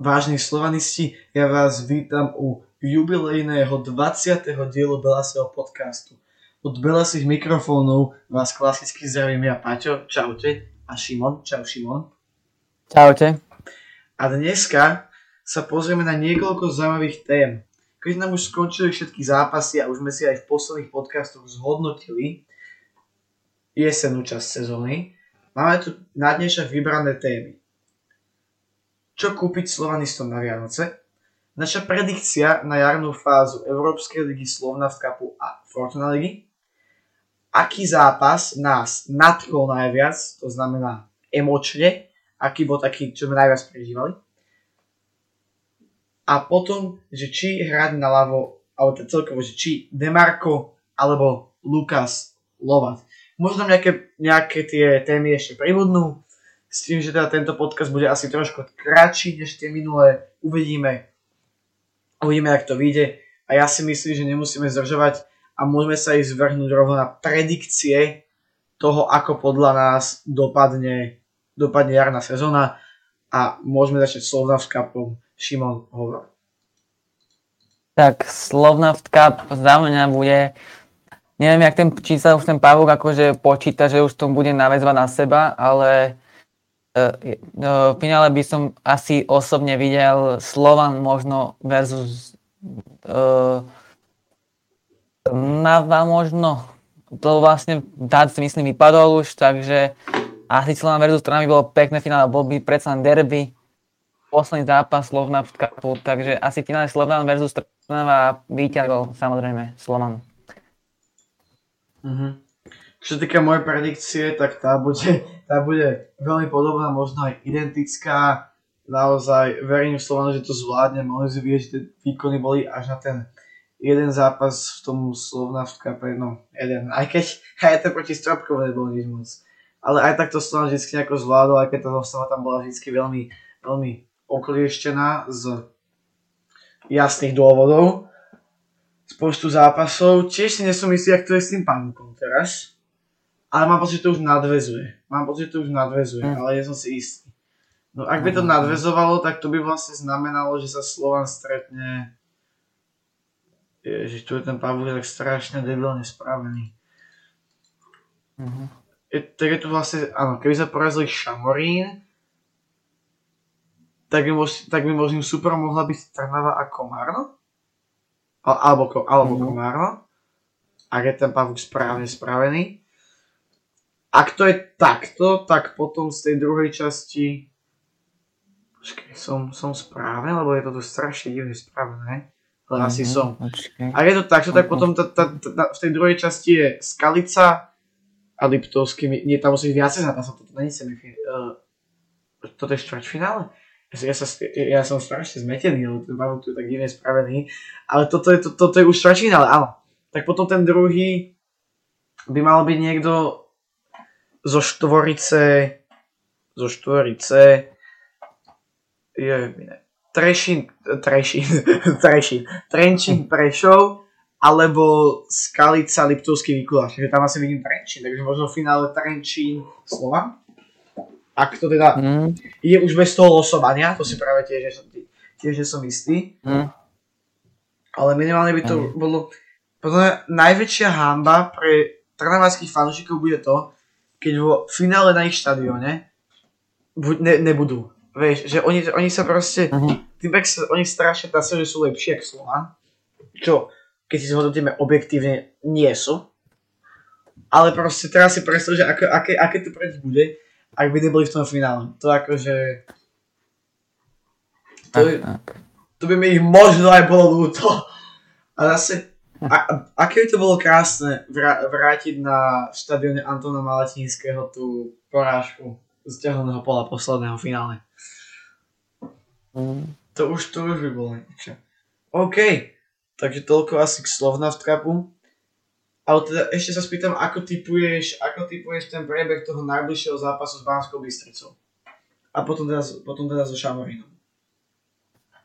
Vážni slovanisti, ja vás vítam u jubilejného 20. dielu Belasého podcastu. Od Belasých mikrofónov vás klasicky zdravím ja Paťo, čaute, a Šimon, čau Šimon. Čaute. A dneska sa pozrieme na niekoľko zaujímavých tém. Keď nám už skončili všetky zápasy a už sme si aj v posledných podcastoch zhodnotili jesenú časť sezóny, máme tu na dnešok vybrané témy čo kúpiť Slovanistom na Vianoce, naša predikcia na jarnú fázu Európskej ligy Slovnaft Cupu a Fortuna ligy, aký zápas nás nadchol najviac, to znamená emočne, aký bol taký, čo sme najviac prežívali. A potom, že či hrať na ľavo, alebo to celkovo, že či Demarko alebo Lukas Lovat. Možno nejaké, nejaké tie témy ešte pribudnú, s tým, že teda tento podcast bude asi trošku kratší než tie minulé. Uvidíme, uvidíme, jak to vyjde. A ja si myslím, že nemusíme zdržovať a môžeme sa ísť zvrhnúť rovno na predikcie toho, ako podľa nás dopadne, dopadne jarná sezóna a môžeme začať Slovnaft Cupom. Šimon, hovor. Tak Slovnaft Cup za mňa bude neviem, jak ten čísel už ten Pavuk akože počíta, že už to bude navezvať na seba, ale v finále by som asi osobne videl Slovan možno versus uh, Nava možno. To vlastne dát si myslím vypadol už, takže asi Slovan versus Trnava by bolo pekné finále, bol by predsa derby, posledný zápas Slovna v Cupu, takže asi finále Slovan versus Trnava vyťahol samozrejme Slovan. Mm-hmm. Čo sa týka mojej predikcie, tak tá bude, tá bude veľmi podobná, možno aj identická. Naozaj verím v Slovanu, že to zvládne. Mohli si vidieť, že tie výkony boli až na ten jeden zápas v tom Slovna v kape, no jeden. Aj keď aj to proti Stropkovu nebolo nič moc. Ale aj tak to Slovan vždy nejako zvládol, aj keď tá zostava tam bola vždy veľmi, veľmi oklieštená z jasných dôvodov z počtu zápasov. Tiež si nesom istý, ak to je s tým pankom teraz ale mám pocit, že to už nadvezuje. Mám pocit, že to už nadvezuje, mm. ale ja som si istý. No ak by to mm. nadvezovalo, tak to by vlastne znamenalo, že sa Slovan stretne... Ježiš, tu je ten Pavlík tak strašne debilne spravený. Mm-hmm. Je, tak je tu vlastne, áno, keby sa porazili Šamorín, tak by, mož, tak by možno super mohla byť Trnava a Komárno? alebo, alebo mm-hmm. Komárno. Ak je ten Pavúk správne spravený. Ak to je takto, tak potom z tej druhej časti Počkej, som, som správne, lebo je to tu strašne divne správne. Ale mm-hmm, asi som. Počkej. Ak je to takto, tak potom ta, ta, ta, v tej druhej časti je Skalica a Liptovský. Nie, tam musí byť viacej zápasov, toto není semifinále. Uh, toto je štvrťfinále? Ja, sa, ja, som strašne zmetený, lebo ten tu je tak divne spravený. Ale toto je, to, toto je už štvrťfinále, áno. Tak potom ten druhý by mal byť niekto zo štvorice, zo štvorice, je, Trešin, Trešin, Trešin, Trenčín, Prešov, alebo Skalica, Liptovský Mikuláš. Takže tam asi vidím Trenčín, takže možno v finále Trenčín, Slovan. Ak to teda mm. je už bez toho losovania, to si práve tiež, že som, tiež že som istý. Mm. Ale minimálne by to mm. bolo podľa najväčšia hamba pre trnavských fanúšikov bude to, keď vo finále na ich štadióne ne, nebudú. Vieš, že oni, oni sa proste, uh-huh. sa, oni strašne tá že sú lepšie ako Slovan, čo keď si zhodnotíme objektívne nie sú. Ale proste teraz si predstav, že ako, aké, aké to pre nich bude, ak by neboli v tom finále. To akože... To, to by mi ich možno aj bolo ľúto. A zase a, aké to bolo krásne vrá, vrátiť na štadióne Antona Malatinského tú porážku z ťahovného pola posledného finále. Mm. To už, to už by bolo niečo. OK, takže toľko asi k slovna v trapu. Ale teda ešte sa spýtam, ako typuješ, ako typuješ ten priebeh toho najbližšieho zápasu s Banskou Bystricou? A potom teda, potom teda so Šamorínom.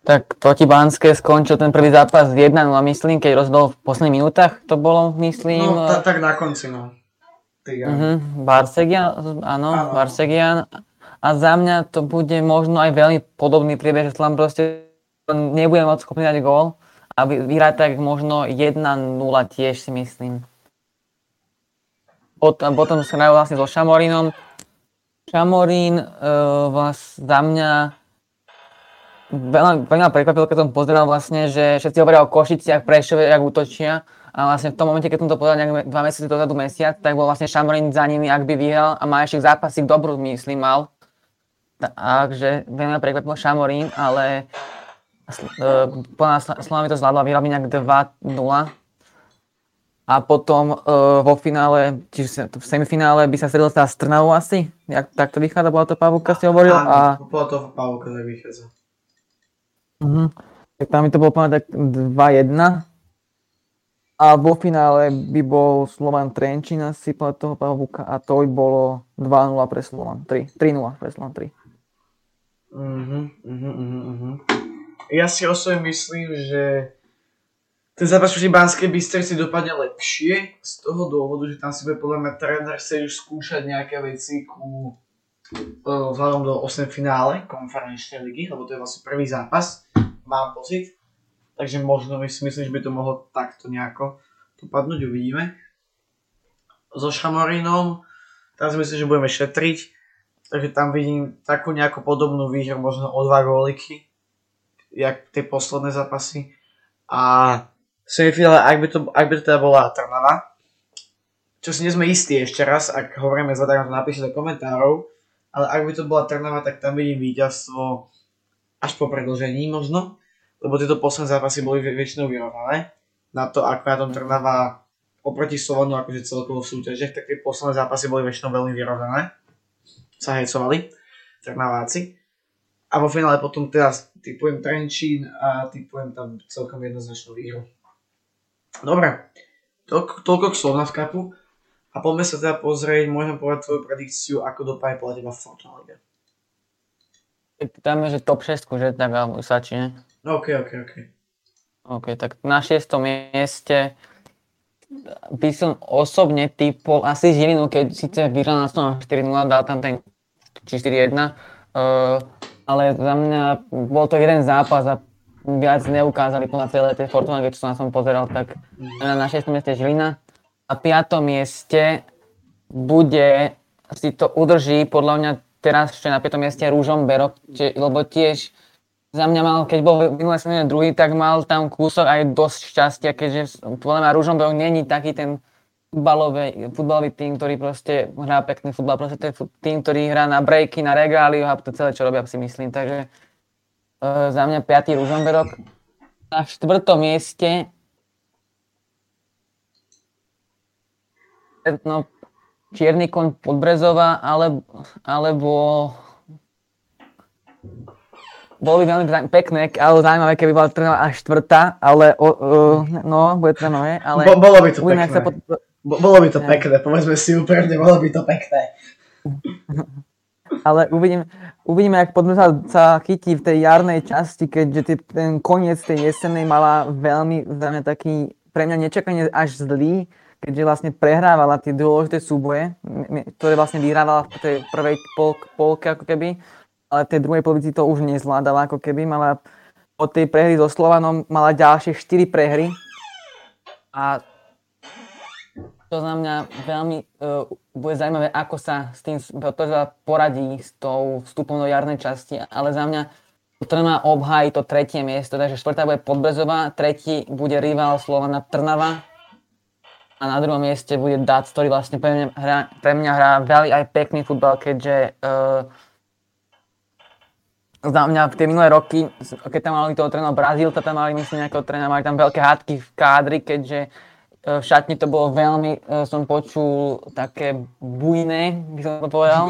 Tak proti Banské skončil ten prvý zápas 1-0, myslím, keď rozhodol v posledných minútach, to bolo, myslím. No, tak, tak na konci, no. Uh-huh. Barsegian, áno, áno. Barsegian. a za mňa to bude možno aj veľmi podobný priebeh, že Slovan proste nebude moc schopný dať gól a vyhrať tak možno 1-0 tiež si myslím. Potom, potom sa vlastne so Šamorínom. Šamorín uh, vás za mňa veľmi, veľmi prekvapilo, keď som pozeral vlastne, že všetci hovoria o Košiciach, Prešove, jak útočia. A vlastne v tom momente, keď som to povedal nejak dva mesiace dozadu mesiac, tak bol vlastne Šamorín za nimi, ak by vyhral a má ešte zápasy dobrú, myslím, mal. Takže veľmi prekvapilo Šamorín, ale uh, podľa Slovami to zvládla vyhrať nejak 2-0 a potom uh, vo finále, čiže v semifinále by sa stredil sa s Trnavou asi? Jak, tak to vychádza, bola to Pavúka si hovoril? Áno, a... bola to Pavúka, tak vychádza. Uh-huh. Tak tam by to bolo povedať tak 2-1. A vo finále by bol Slovan Trenčín asi podľa toho Pavúka a to by bolo 2-0 pre Slovan. 3, 3-0 pre Slovan 3. Uh-huh, uh-huh, uh-huh. Ja si osobne myslím, že ten zápas proti Banskej Bystrici dopadne lepšie z toho dôvodu, že tam si bude podľa mňa tréner chcieť už skúšať nejaké veci ku vzhľadom do 8 finále konferenčnej ligy, lebo to je vlastne prvý zápas, mám pocit. Takže možno my si myslím, že by to mohlo takto nejako dopadnúť, uvidíme. So Šamorínom, teraz myslím, že budeme šetriť, takže tam vidím takú nejakú podobnú výhru, možno o dva góliky, jak tie posledné zápasy. A semifinále, ak by to, ak by to teda bola Trnava, čo si nie sme istí ešte raz, ak hovoríme tak to napíšte do komentárov, ale ak by to bola Trnava, tak tam vidím víťazstvo až po predlžení možno, lebo tieto posledné zápasy boli väčšinou vyrovnané. Na to, ako na tom Trnava oproti Slovanu akože celkovo v súťažiach, tak tie posledné zápasy boli väčšinou veľmi vyrovnané. Sa hejcovali Trnaváci. A vo finále potom teraz typujem Trenčín a typujem tam celkom jednoznačnú výhru. Dobre, toľko, toľko k Slovnaskapu. A poďme sa teda pozrieť, môžem povedať tvoju predikciu, ako dopadne podľa teba Fortuna Liga. Je, že top 6, že tak stačí, ne? OK, OK, OK. OK, tak na 6. mieste by som osobne typol asi Žilinu, keď síce vyhral na 4-0, dal tam ten 4-1, uh, ale za mňa bol to jeden zápas a viac neukázali po celé tej Fortuna, keď som na som pozeral, tak na 6. mieste Žilina. A 5. mieste bude, si to udrží podľa mňa teraz ešte na 5. mieste Rúžom Berok, lebo tiež za mňa mal, keď bol minulé sezóne druhý, tak mal tam kúsok aj dosť šťastia, keďže podľa mňa Rúžom Berok není taký ten futbalový, futbalový tým, ktorý proste hrá pekný futbal, proste to je tým, ktorý hrá na breaky, na regáliu a to celé, čo robia, si myslím. Takže uh, za mňa 5. Ružomberok. Na štvrtom mieste no, Čierny kon Podbrezova, ale, alebo bolo by veľmi pekné, ale zaujímavé, keby bola trénová až štvrtá, ale uh, no, bude trénové, ale... Bo, bolo by to pekné. Sa pod... Bo, bolo by to ja. pekné, povedzme si úprimne, bolo by to pekné. ale uvidím, uvidíme, ak poďme sa, chytí v tej jarnej časti, keďže ten koniec tej jesenej mala veľmi za mňa taký, pre mňa nečakane až zlý, keďže vlastne prehrávala tie dôležité súboje, ktoré vlastne vyhrávala v tej prvej polk, polke ako keby, ale tej druhej polovici to už nezvládala ako keby, mala od tej prehry so Slovanom mala ďalšie 4 prehry. A to za mňa veľmi uh, bude zaujímavé, ako sa s tým poradí s tou vstupom do jarnej časti, ale za mňa Trnava obhájí to tretie miesto, takže štvrtá bude Podbrezová, tretí bude rival Slovana Trnava a na druhom mieste bude Dac, ktorý vlastne pre mňa hrá, pre mňa hrá veľmi aj pekný futbal, keďže uh, za mňa tie minulé roky, keď tam mali toho trénera Brazílta, tam mali myslím nejakého trénera, mali tam veľké hádky v kádri, keďže v šatni to bolo veľmi, e, som počul, také bujné, by som to povedal.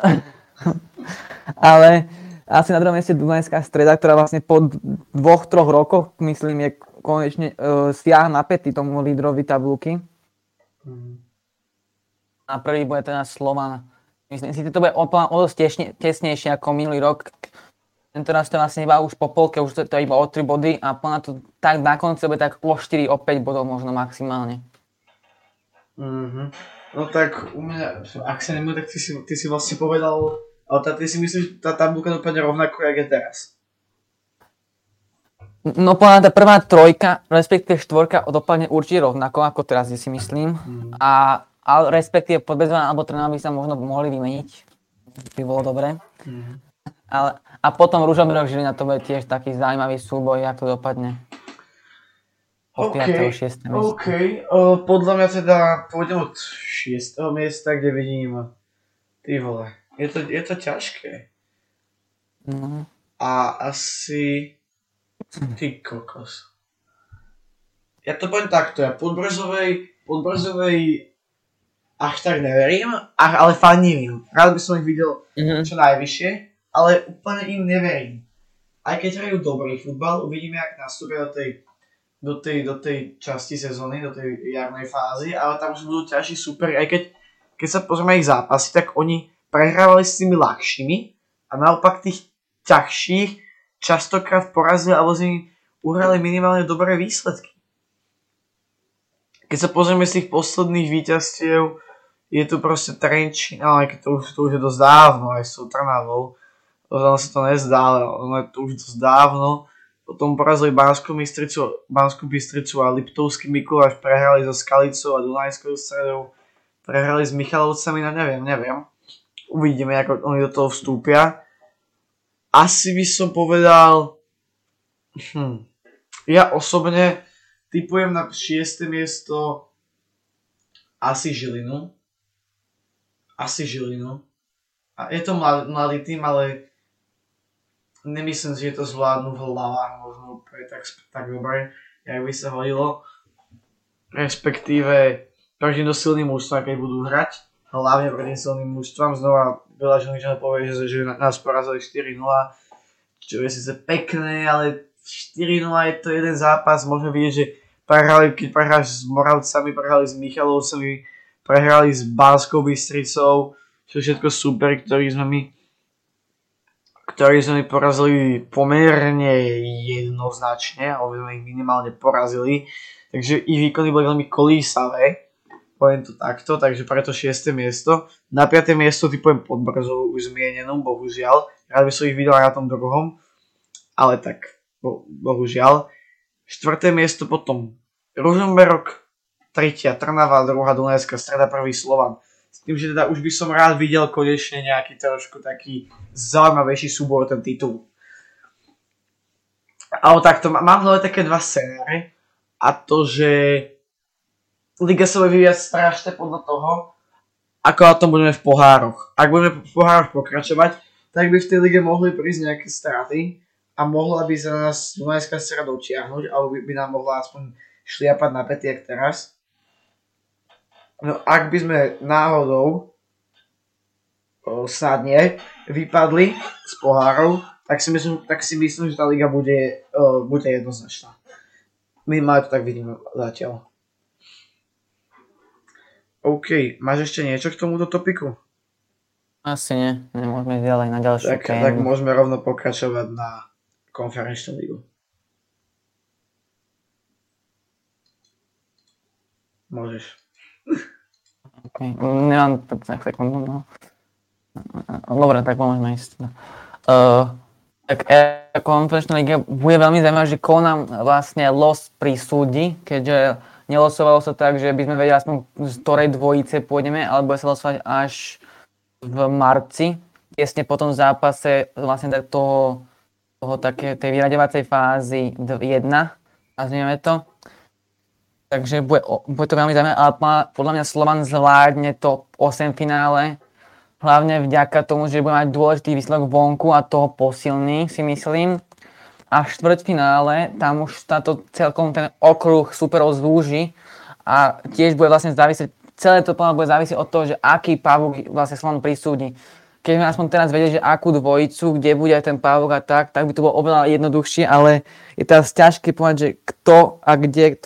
Ale asi na druhom mieste Dunajská streda, ktorá vlastne po dvoch, troch rokoch, myslím, je konečne uh, siah na pety tomu lídrovi tabulky. Mm. A prvý bude teda Slovan. Myslím si, že to bude o, o dosť tesnejšie ako minulý rok, tento raz to vlastne iba už po polke, už to, to je iba o 3 body a plná to tak na konci bude tak o 4, o 5 bodov možno maximálne. Mm-hmm. No tak u mňa, ak sa nemôžem, tak ty si, ty si vlastne povedal Ale tá, ty si myslíš, že tá tabulka dopadne rovnako, jak je teraz? No podľa tá prvá trojka, respektíve štvorka dopadne určite rovnako, ako teraz si myslím. A, a respektíve podbezvaná alebo tréner by sa možno mohli vymeniť. By bolo dobré. Mm. Ale, a potom Ružomberok Žilina to bude tiež taký zaujímavý súboj, ako to dopadne. Od OK, 5. 6. miesta. OK. Uh, podľa mňa teda pôjdem od 6. miesta, kde vidím, ty vole, je to, je to ťažké. No. A asi, ty kokos. Ja to poviem takto, ja podbrzovej, podbrzovej až tak neverím, ale fandím im. Rád by som ich videl Mhm. čo najvyššie, ale úplne im neverím. Aj keď hrajú dobrý futbal, uvidíme, ak nastúpia do tej, do tej, do tej časti sezóny, do tej jarnej fázy, ale tam už budú ťažší super, aj keď, keď sa pozrieme ich zápasy, tak oni prehrávali s tými ľahšími a naopak tých ťažších častokrát porazili alebo z nimi uhrali minimálne dobré výsledky. Keď sa pozrieme z tých posledných víťazstiev, je tu proste Trenčín, ale keď to už, to už je dosť dávno, aj s tou Trnavou. Ono sa to nezdá, ale ono je to už dosť dávno. Potom porazili Banskú Bystricu, Banskú Bystricu a Liptovský Mikuláš, prehrali so Skalicou a Dunajskou stredou, prehrali s Michalovcami, no neviem, neviem. Uvidíme, ako oni do toho vstúpia. Asi by som povedal, hm, ja osobne typujem na 6. miesto asi Žilinu. Asi Žilinu. A je to mladý, mladý tým, ale nemyslím si, že to zvládnu v hlavách možno úplne tak, tak dobre, jak by sa hodilo. Respektíve každým do silným mužstvom, keď budú hrať. Hlavne proti silným mužstvom. Znova veľa že povie, že, že nás porazili 4-0, čo je síce pekné, ale 4-0 je to jeden zápas. Môžeme vidieť, že prehrali, keď prehráš s Moravcami, prehrali s Michalovcami, prehrali s Banskou Bystricou, čo je všetko super, ktorí sme my ktorí sme porazili pomerne jednoznačne, alebo sme ich minimálne porazili. Takže ich výkony boli veľmi kolísavé, poviem to takto, takže preto 6. miesto. Na 5. miesto typujem Podbrzovú už zmienenú, bohužiaľ. Rád by som ich videl aj na tom druhom, ale tak, bo, bohužiaľ. 4. miesto potom Ružomberok, 3. Trnava, 2. Dunajská streda, 1. Slovan. S tým, že teda už by som rád videl konečne nejaký trošku taký zaujímavejší súbor ten titul. Ale takto, má- mám v hlave také dva scenáre. A to, že Liga sa bude vyvíjať strašne podľa toho, ako na tom budeme v pohároch. Ak budeme v pohároch pokračovať, tak by v tej lige mohli prísť nejaké straty a mohla by sa nás Dunajská strada dotiahnuť, alebo by, by nám mohla aspoň šliapať na pety, jak teraz. No ak by sme náhodou o, vypadli z pohárov, tak si myslím, tak si myslím že tá liga bude, o, bude jednoznačná. Minimálne to tak vidím zatiaľ. OK, máš ešte niečo k tomuto topiku? Asi nie, nemôžeme ďalej na ďalšiu Tak, tak tému. môžeme rovno pokračovať na konferenčnú ligu. Môžeš. Okay. Nemám tak, tak sekundu, no. Dobre, tak môžeme ísť. Uh, tak e, konferenčná liga bude veľmi zaujímavé, že koho nám vlastne los prisúdi, keďže nelosovalo sa tak, že by sme vedeli aspoň z ktorej dvojice pôjdeme, ale bude sa losovať až v marci, tesne po tom zápase vlastne tak toho, toho také, tej vyraďovacej fázy 1, nazvieme to. Takže bude, bude to veľmi zaujímavé, ale podľa mňa Slovan zvládne to 8 finále, hlavne vďaka tomu, že bude mať dôležitý výsledok vonku a toho posilný, si myslím. A v štvrťfinále tam už táto celkom ten okruh superov zúži a tiež bude vlastne závisieť, celé to plán bude závisieť od toho, že aký pavúk vlastne Slovan prisúdi. Keď sme aspoň teraz vedeli, že akú dvojicu, kde bude aj ten pavúk a tak, tak by to bolo oveľa jednoduchšie, ale je teraz ťažké povedať, že kto a kde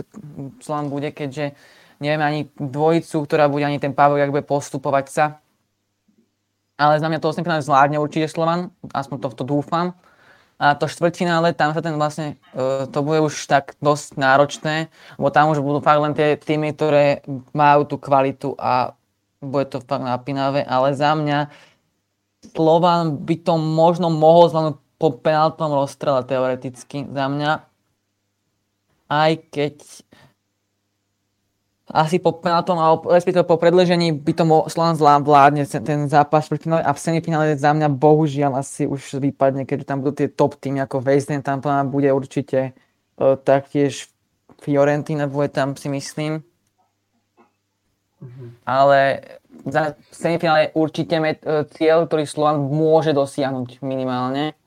Slovan bude, keďže nevieme ani dvojicu, ktorá bude ani ten pavúk, ak bude postupovať sa. Ale mňa to 8 finále zvládne určite Slovan, aspoň to, to dúfam. A to štvrťfinále, tam sa ten vlastne, e, to bude už tak dosť náročné, lebo tam už budú fakt len tie týmy, ktoré majú tú kvalitu a bude to fakt napínavé, ale za mňa Slovan by to možno mohol zvládnuť po penáltovom rozstrele teoreticky za mňa. Aj keď asi po penáltom, alebo respektíve po predležení by to Slovan vládne ten zápas v a v semifinále za mňa bohužiaľ asi už vypadne, keďže tam budú tie top týmy ako West tam bude určite uh, taktiež Fiorentina bude tam si myslím. Mm-hmm. Ale za semifinále určite met, uh, cieľ, ktorý Slovan môže dosiahnuť minimálne.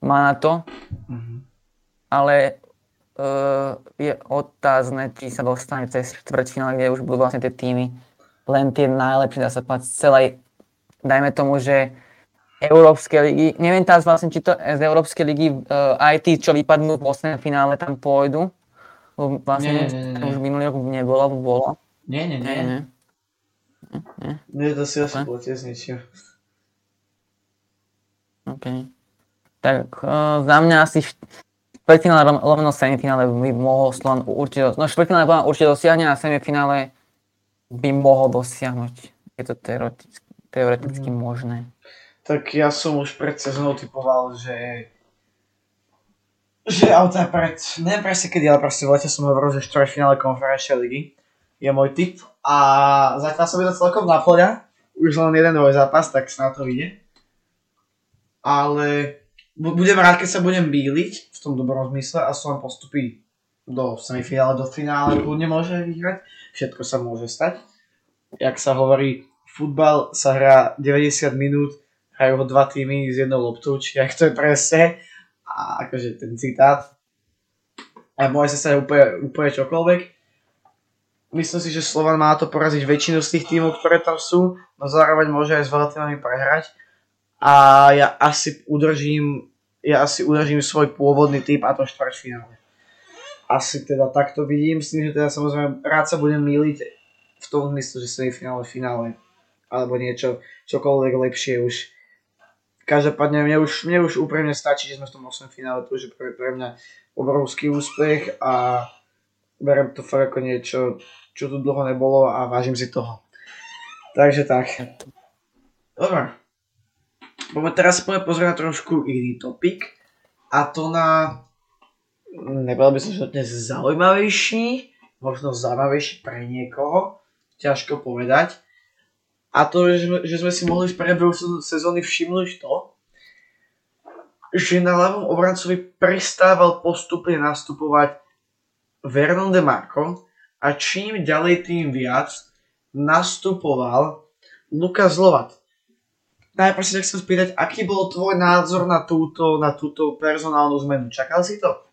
Má na to. Mm-hmm. Ale je otázne, či sa dostane cez štvrťfinále, kde už budú vlastne tie týmy len tie najlepšie, dá sa povedať, z celej, dajme tomu, že Európskej ligy, neviem teraz vlastne, či to z Európskej ligy uh, aj tí, čo vypadnú v 8. finále, tam pôjdu. Vlastne nie, nie, nie. už minulý rok nebolo, bolo. Nie, nie, nie. nie, nie. nie. nie to si asi okay. s ničím. OK. Tak uh, za mňa asi štvrtfinále lomeno semifinále by mohol Slovan určite, no štvrtfinále určite dosiahne a semifinále by mohol dosiahnuť. Je to teoreticky, teoreticky mm. možné. Tak ja som už pred sezónou typoval, že že teda pred, neviem presne kedy, ale proste v lete som hovoril, že štvrťfinále konferenčnej ligy je môj typ a zatiaľ som to celkom naplňa, už len jeden nový zápas, tak sa na to ide. Ale budem rád, keď sa budem bíliť v tom dobrom zmysle a som postupí do semifinále, do finále, kľudne môže vyhrať. Všetko sa môže stať. Jak sa hovorí, futbal sa hrá 90 minút, hrajú ho dva týmy s jednou loptou, či ak to je presne. A akože ten citát. A môže sa stať úplne, úplne čokoľvek. Myslím si, že Slovan má to poraziť väčšinu z tých tímov, ktoré tam sú, no zároveň môže aj s veľa prehrať a ja asi udržím, ja asi udržím svoj pôvodný typ a to štvrťfinále. Asi teda takto vidím, s tým, že teda samozrejme rád sa budem míliť v tom zmysle, že semifinále, finále alebo niečo, čokoľvek lepšie už. Každopádne mne už, mne už úprimne stačí, že sme v tom 8 finále, to už je pre, pre mňa obrovský úspech a berem to fakt ako niečo, čo tu dlho nebolo a vážim si toho. Takže tak. Dobre. Poďme teraz poďme pozrieť trošku iný topik. A to na, nepovedal by som, že dnes zaujímavejší, možno zaujímavejší pre niekoho, ťažko povedať. A to, že že sme si mohli v priebehu sezóny všimnúť to, že na ľavom obrancovi prestával postupne nastupovať Vernon de Marco a čím ďalej tým viac nastupoval Lukas Lovat najprv sa chcem spýtať, aký bol tvoj názor na túto, na túto personálnu zmenu? Čakal si to?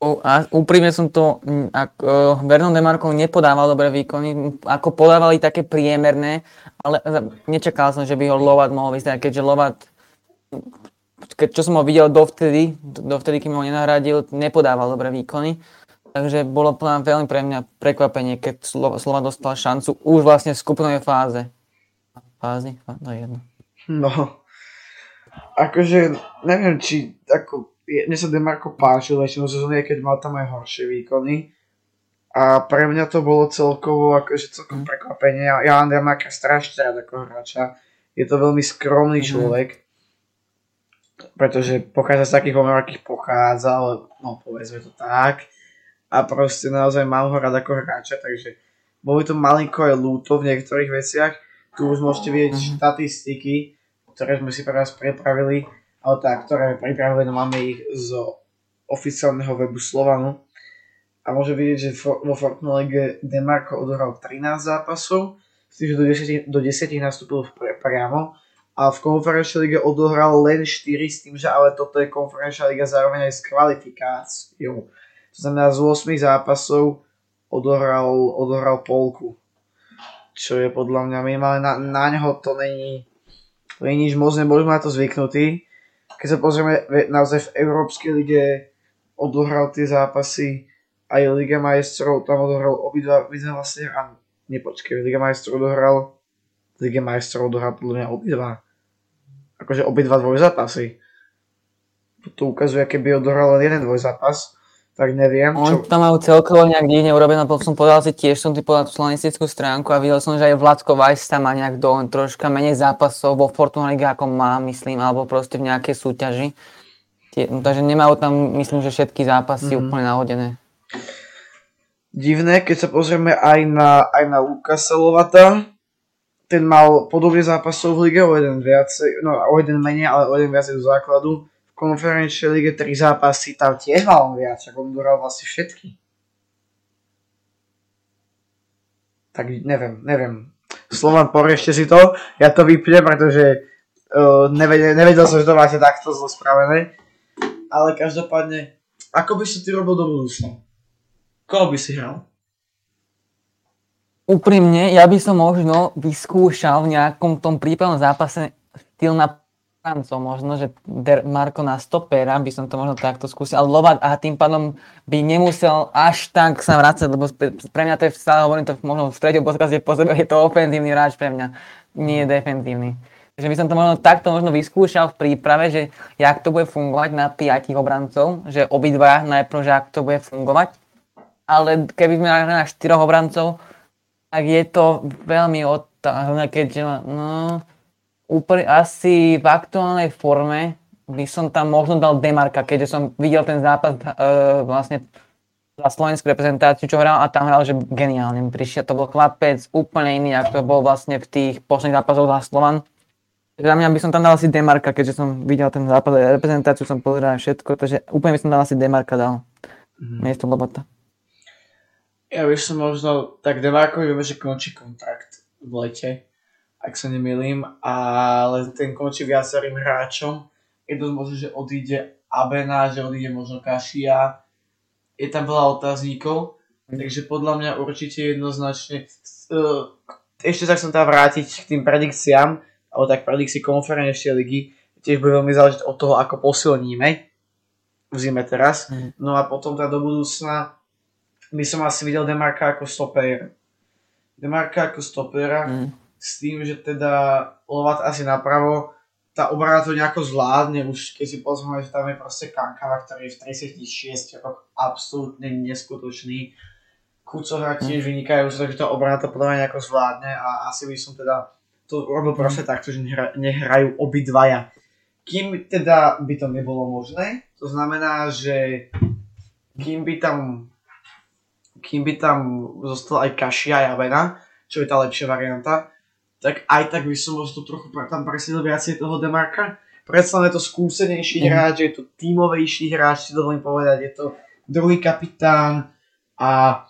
A úprimne som to, ako Vernon Demarko nepodával dobré výkony, ako podávali také priemerné, ale nečakal som, že by ho Lovat mohol vyzerať, keďže Lovat, keď, čo som ho videl dovtedy, dovtedy, kým ho nenahradil, nepodával dobré výkony. Takže bolo veľmi pre mňa prekvapenie, keď Slova dostal šancu už vlastne v skupnej fáze fázy? No jedno. No, akože neviem, či ako, mne sa Demarko páčil väčšinu sezóny, keď mal tam aj horšie výkony. A pre mňa to bolo celkovo akože celkom prekvapenie. Ja, mám Demarka strašne rád ako hráča. Je to veľmi skromný mm-hmm. človek. Pretože pochádza z takých pomerov, akých pochádza, ale no povedzme to tak. A proste naozaj mám ho rád ako hráča, takže bolo to malinko aj lúto v niektorých veciach, tu už môžete vidieť uh-huh. štatistiky, ktoré sme si pre vás pripravili, ale tak, ktoré pripravili, no máme ich z oficiálneho webu Slovanu. A môže vidieť, že vo Fortnite League Demarco odohral 13 zápasov, s tým, že do 10, do 10 nastúpil priamo a v konferenčnej lige odohral len 4 s tým, že ale toto je konferenčná liga zároveň aj s kvalifikáciou. To znamená z 8 zápasov odohral, odohral polku čo je podľa mňa minimálne na, na neho to není, to není nič moc, neboli sme na to zvyknutí. Keď sa pozrieme naozaj v Európskej lige odohral tie zápasy, aj Liga majstrov tam odohral obidva, my sme vlastne, a nepočkej, Liga majstrov odohral, Liga majstrov odohral podľa mňa obidva. Akože obidva dvojzápasy. To ukazuje, keby odohral len jeden dvojzápas, tak neviem. Oni Čo... tam majú celkovo nejak divne urobené, potom som povedal si tiež som ty povedal tú slanistickú stránku a videl som, že aj Vládko Vajs tam má nejak do, troška menej zápasov vo Fortuna League ako má, myslím, alebo proste v nejakej súťaži. Tie, no, takže nemajú tam, myslím, že všetky zápasy mm-hmm. úplne nahodené. Divné, keď sa pozrieme aj na, aj na Lukasa Lovata, ten mal podobne zápasov v lige, o jeden viacej, no o jeden menej, ale o jeden viacej do základu konferenčnej lige 3 zápasy, tam tiež mal viac, ako on dohral vlastne všetky. Tak neviem, neviem. Slovan, poriešte si to, ja to vypnem, pretože uh, nevedel, nevedel som, že to máte takto zlo spravené. Ale každopádne, ako by si ty robil do budúcna? Koho by si hral? Úprimne, ja by som možno vyskúšal v nejakom tom prípadnom zápase štýl na Francov možno, že Der Marko na stopera, by som to možno takto skúsil, ale Lovat a tým pádom by nemusel až tak sa vrácať, lebo pre mňa to je stále hovorím to možno v treťom podcaste po sebe, je to ofenzívny hráč pre mňa, nie je defenzívny. Takže by som to možno takto možno vyskúšal v príprave, že jak to bude fungovať na piatich obrancov, že obidva najprv, že ak to bude fungovať. Ale keby sme hrali na štyroch obrancov, tak je to veľmi otázne, keďže no, úplne asi v aktuálnej forme by som tam možno dal Demarka, keďže som videl ten zápas uh, vlastne za slovenskú reprezentáciu, čo hral a tam hral, že geniálne mi prišiel. To bol chlapec úplne iný, ako to bol vlastne v tých posledných zápasoch za Slovan. Za mňa by som tam dal asi Demarka, keďže som videl ten zápas reprezentáciu, som pozeral všetko, takže úplne by som tam asi Demarka dal. Mm. Miesto Lobota. Ja by som možno, tak Demarkovi vieme, že končí kontrakt v lete ak sa nemýlim, ale ten končí viacerým hráčom. Je dosť možné, že odíde Abena, že odíde možno Kašia. Je tam veľa otázníkov, takže podľa mňa určite jednoznačne. Eh, ešte sa chcem tam vrátiť k tým predikciám, alebo tak predikcii konferenčnej ligy. Tiež bude veľmi záležiť od toho, ako posilníme v zime teraz. Mm. No a potom tá do budúcna by som asi videl Demarka ako stopera. Demarka ako stopera. Mm s tým, že teda Lovat asi napravo, tá obrana to nejako zvládne, už keď si pozrieme, že tam je proste Kankava, ktorý je v 36 rok absolútne neskutočný. Kucohra tiež vynikajú, takže tá obrana to podľa mňa nejako zvládne a asi by som teda to robil proste takto, že nehra, nehrajú obidvaja. Kým teda by to nebolo možné, to znamená, že kým by tam kým by tam zostal aj Kašia a Javena, čo je tá lepšia varianta, tak aj tak by som možno trochu tam presilil viacej toho Demarka. Predsa je to skúsenejší mm. hráč, je to tímovejší hráč, si dovolím povedať, je to druhý kapitán a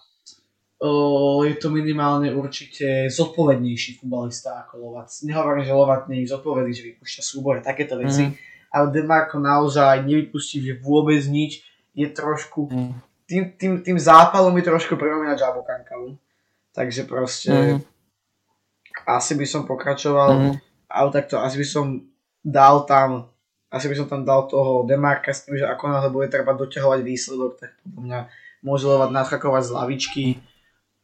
o, je to minimálne určite zodpovednejší futbalista ako Lovac. Nehovorím, že Lovac nie je zodpovedný, že vypúšťa súboje, takéto veci, mm. ale Demarko naozaj nevypustí že vôbec nič, je trošku, mm. tým, tým, tým zápalom mi trošku pripomína Kankalu. Takže proste mm asi by som pokračoval, mm. ale takto asi by som dal tam, asi by som tam dal toho Demarka s tým, že ako náhle bude treba doťahovať výsledok, tak podľa mňa môže lovať nadchakovať z lavičky.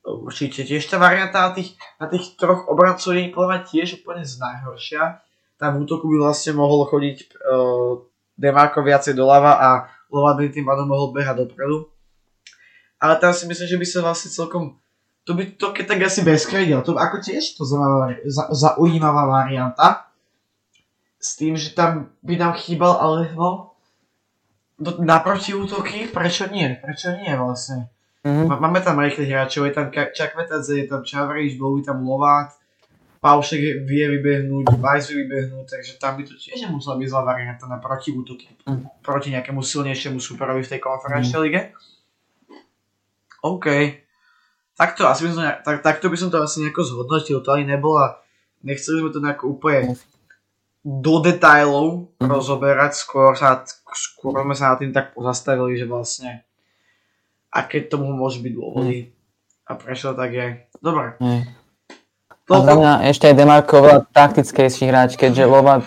Určite tiež tá varianta na tých, na tých troch obrancov je podľa tiež úplne z najhoršia. Tam v útoku by vlastne mohol chodiť uh, Demarko viacej doľava a Lovat by tým pádom mohol behať dopredu. Ale tam si myslím, že by sa vlastne celkom to by to keď tak asi bezkredil. To ako tiež to zaujímavá, zaujímavá varianta. S tým, že tam by nám chýbal ale no, naproti útoky, prečo nie? Prečo nie vlastne? Mm-hmm. Máme tam rýchlych hráčov, je tam Čakvetadze, je tam Čavriš, bol tam Lovát, Paušek vie vybehnúť, Vajs vie vybehnúť, takže tam by to tiež musela byť zlá varianta na protiútoky mm. proti nejakému silnejšiemu superovi v tej konferenčnej mm. lige. OK. Takto, asi by som, tak, takto by som to asi nejako zhodnotil, to ani nebola, nechceli sme to nejako úplne do detajlov mm. rozoberať, skôr, sa, skôr sme sa na tým tak pozastavili, že vlastne aké tomu môže byť dôvody mm. a prečo tak je. Dobre. Mm. A za mňa ešte aj Demarko veľa taktickejší hráč, keďže Lovat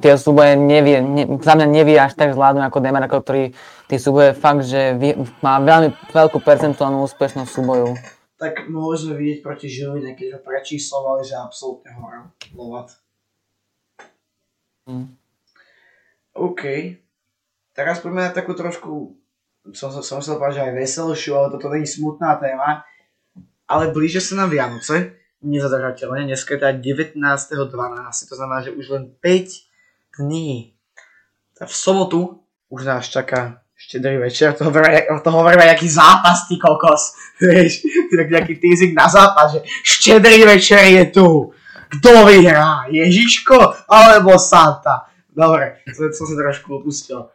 tie súboje nevie, ne, za mňa nevie až tak zvládnuť ako Demarko, ktorý tie súboje fakt, že vie, má veľmi veľkú percentuálnu úspešnosť súbojov. Tak môžeme vidieť proti Žiline, keď ho prečíslovali, že absolútne horel Lovat. Hmm. OK. Teraz poďme na takú trošku som, som chcel povedať, že aj veselšiu, ale toto není smutná téma. Ale blíže sa nám Vianoce, nezadržateľne, dneska je teda 19.12., to znamená, že už len 5 dní. v sobotu už nás čaká štedrý večer, to hovoríme, to hovoríme nejaký zápas, ty kokos. Vieš, tak nejaký teasing na zápas, že štedrý večer je tu. Kto vyhrá? Ježiško alebo Santa? Dobre, som, som sa trošku opustil.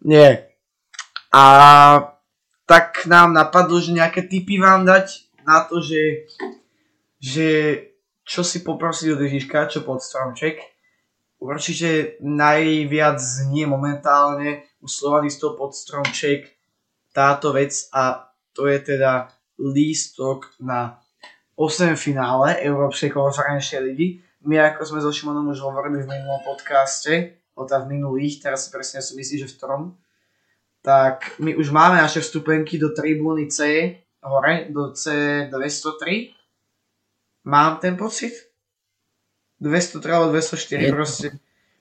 Nie. A tak nám napadlo, že nejaké tipy vám dať na to, že, že čo si poprosiť od Ježiška, čo pod stromček. Určite najviac znie momentálne u slovanistov pod stromček táto vec a to je teda lístok na 8 finále Európskej konferenčnej ligy. My ako sme so Šimonom už hovorili v minulom podcaste, o v minulých, teraz si presne som myslí, že v ktorom, tak my už máme naše vstupenky do tribúny C, hore, do C203. Mám ten pocit? 203 alebo 204, proste,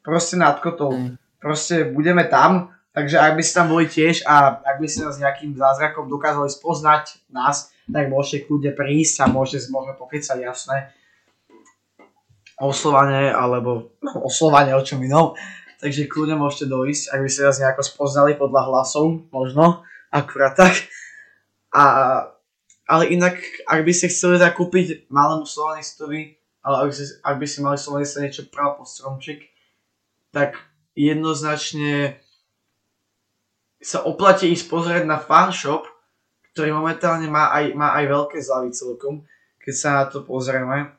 proste nad kotou. Mm. Proste budeme tam, takže ak by ste tam boli tiež a ak by ste nás nejakým zázrakom dokázali spoznať nás, tak môžete kľudne prísť a môžete, môžeme pokecať, jasné. Oslovanie, alebo no, oslovanie o čom inom. Takže kľudne môžete dojsť, ak by ste nás nejako spoznali podľa hlasov, možno, akurát tak. A, ale inak, ak by ste chceli tak kúpiť malému slovanistovi, ale ak, ak by si mali slovanista niečo práve po stromček, tak jednoznačne sa oplatí ísť pozrieť na fanshop, ktorý momentálne má aj, má aj veľké zľavy celkom, keď sa na to pozrieme.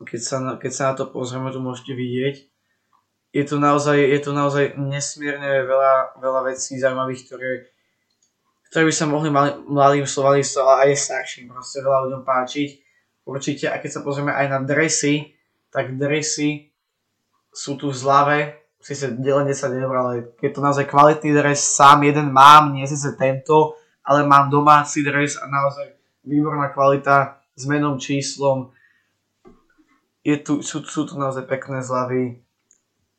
Keď sa, na, keď sa na to pozrieme, tu môžete vidieť je tu naozaj, je tu naozaj nesmierne veľa, veľa vecí zaujímavých, ktoré, ktoré by sa mohli mali, mladým slovalistom, ale aj starším proste veľa ľuďom páčiť. Určite, a keď sa pozrieme aj na dresy, tak dresy sú tu v zlave, síce delen 10 eur, ale je to naozaj kvalitný dres, sám jeden mám, nie síce tento, ale mám domáci dres a naozaj výborná kvalita s menom, číslom. Je tu, sú, sú tu naozaj pekné zľavy,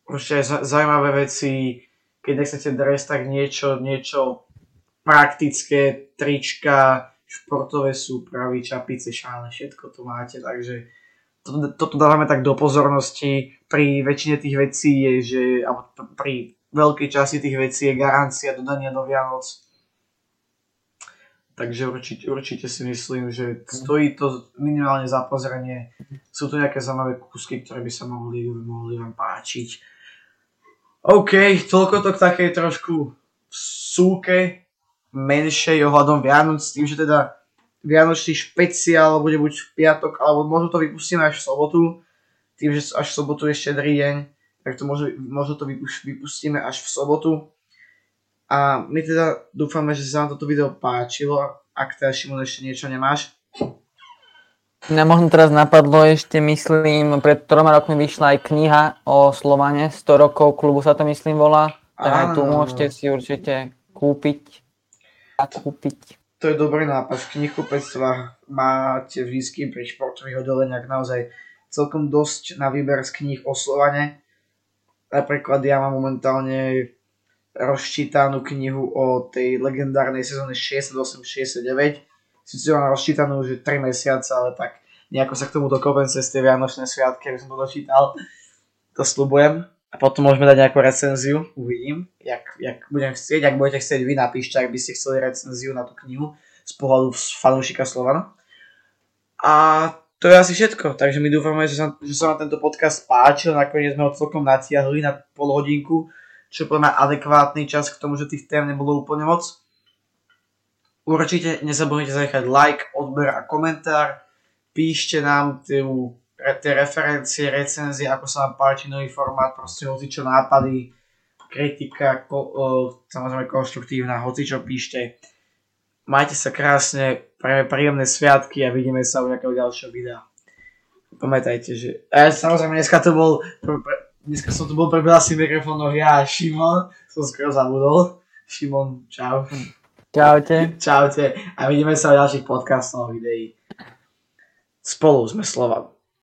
proste aj zaujímavé veci, keď nechcete dres, tak niečo, niečo praktické, trička, športové súpravy, čapice, šále, všetko tu máte, takže to, toto dávame tak do pozornosti. Pri väčšine tých vecí je, že alebo pri veľkej časti tých vecí je garancia dodania do Vianoc. Takže určite, určite si myslím, že stojí to minimálne za pozrenie. Sú tu nejaké zaujímavé kúsky, ktoré by sa mohli, mohli vám páčiť. OK, toľko to k takej trošku súke menšej ohľadom Vianoc, s tým, že teda Vianočný špeciál bude buď v piatok, alebo možno to vypustíme až v sobotu, tým, že až v sobotu je štedrý deň, tak to možno, možno to vypustíme až v sobotu. A my teda dúfame, že sa vám toto video páčilo, ak teda Šimon ešte niečo nemáš. Mňa možno teraz napadlo ešte, myslím, pred troma rokmi vyšla aj kniha o Slovane, 100 rokov klubu sa to myslím volá, tak aj tu môžete si určite kúpiť kúpiť. To je dobrý nápad, v knihkupectvách máte vždy pri športových oddeleniach naozaj celkom dosť na výber z kníh o Slovane. Napríklad ja mám momentálne rozčítanú knihu o tej legendárnej sezóne 68-69, Sice mám rozčítanú už 3 mesiace, ale tak nejako sa k tomu dokopem cez tie Vianočné sviatky, aby som to dočítal. To slúbujem. A potom môžeme dať nejakú recenziu, uvidím, jak, budem chcieť. Ak budete chcieť vy, napíšte, ak by ste chceli recenziu na tú knihu z pohľadu fanúšika Slovana. A to je asi všetko, takže my dúfame, že sa, že sa vám tento podcast páčil, nakoniec sme ho celkom natiahli na pol hodinku, čo je adekvátny čas k tomu, že tých tém nebolo úplne moc. Určite nezabudnite zanechať like, odber a komentár. Píšte nám tú, tie referencie, recenzie, ako sa vám páči nový formát, proste hoci čo nápady, kritika, ko, o, samozrejme konštruktívna, hoci čo píšte. Majte sa krásne, praje príjemné sviatky a vidíme sa u nejakého ďalšieho videa. Pamätajte, že... A samozrejme dneska to bol... Dneska som tu bol pre asi mikrofónov ja a Šimon. Som skoro zabudol. Šimon, čau. Čaute. Čaute a vidíme sa v ďalších podcastoch videí. Spolu sme Slovan.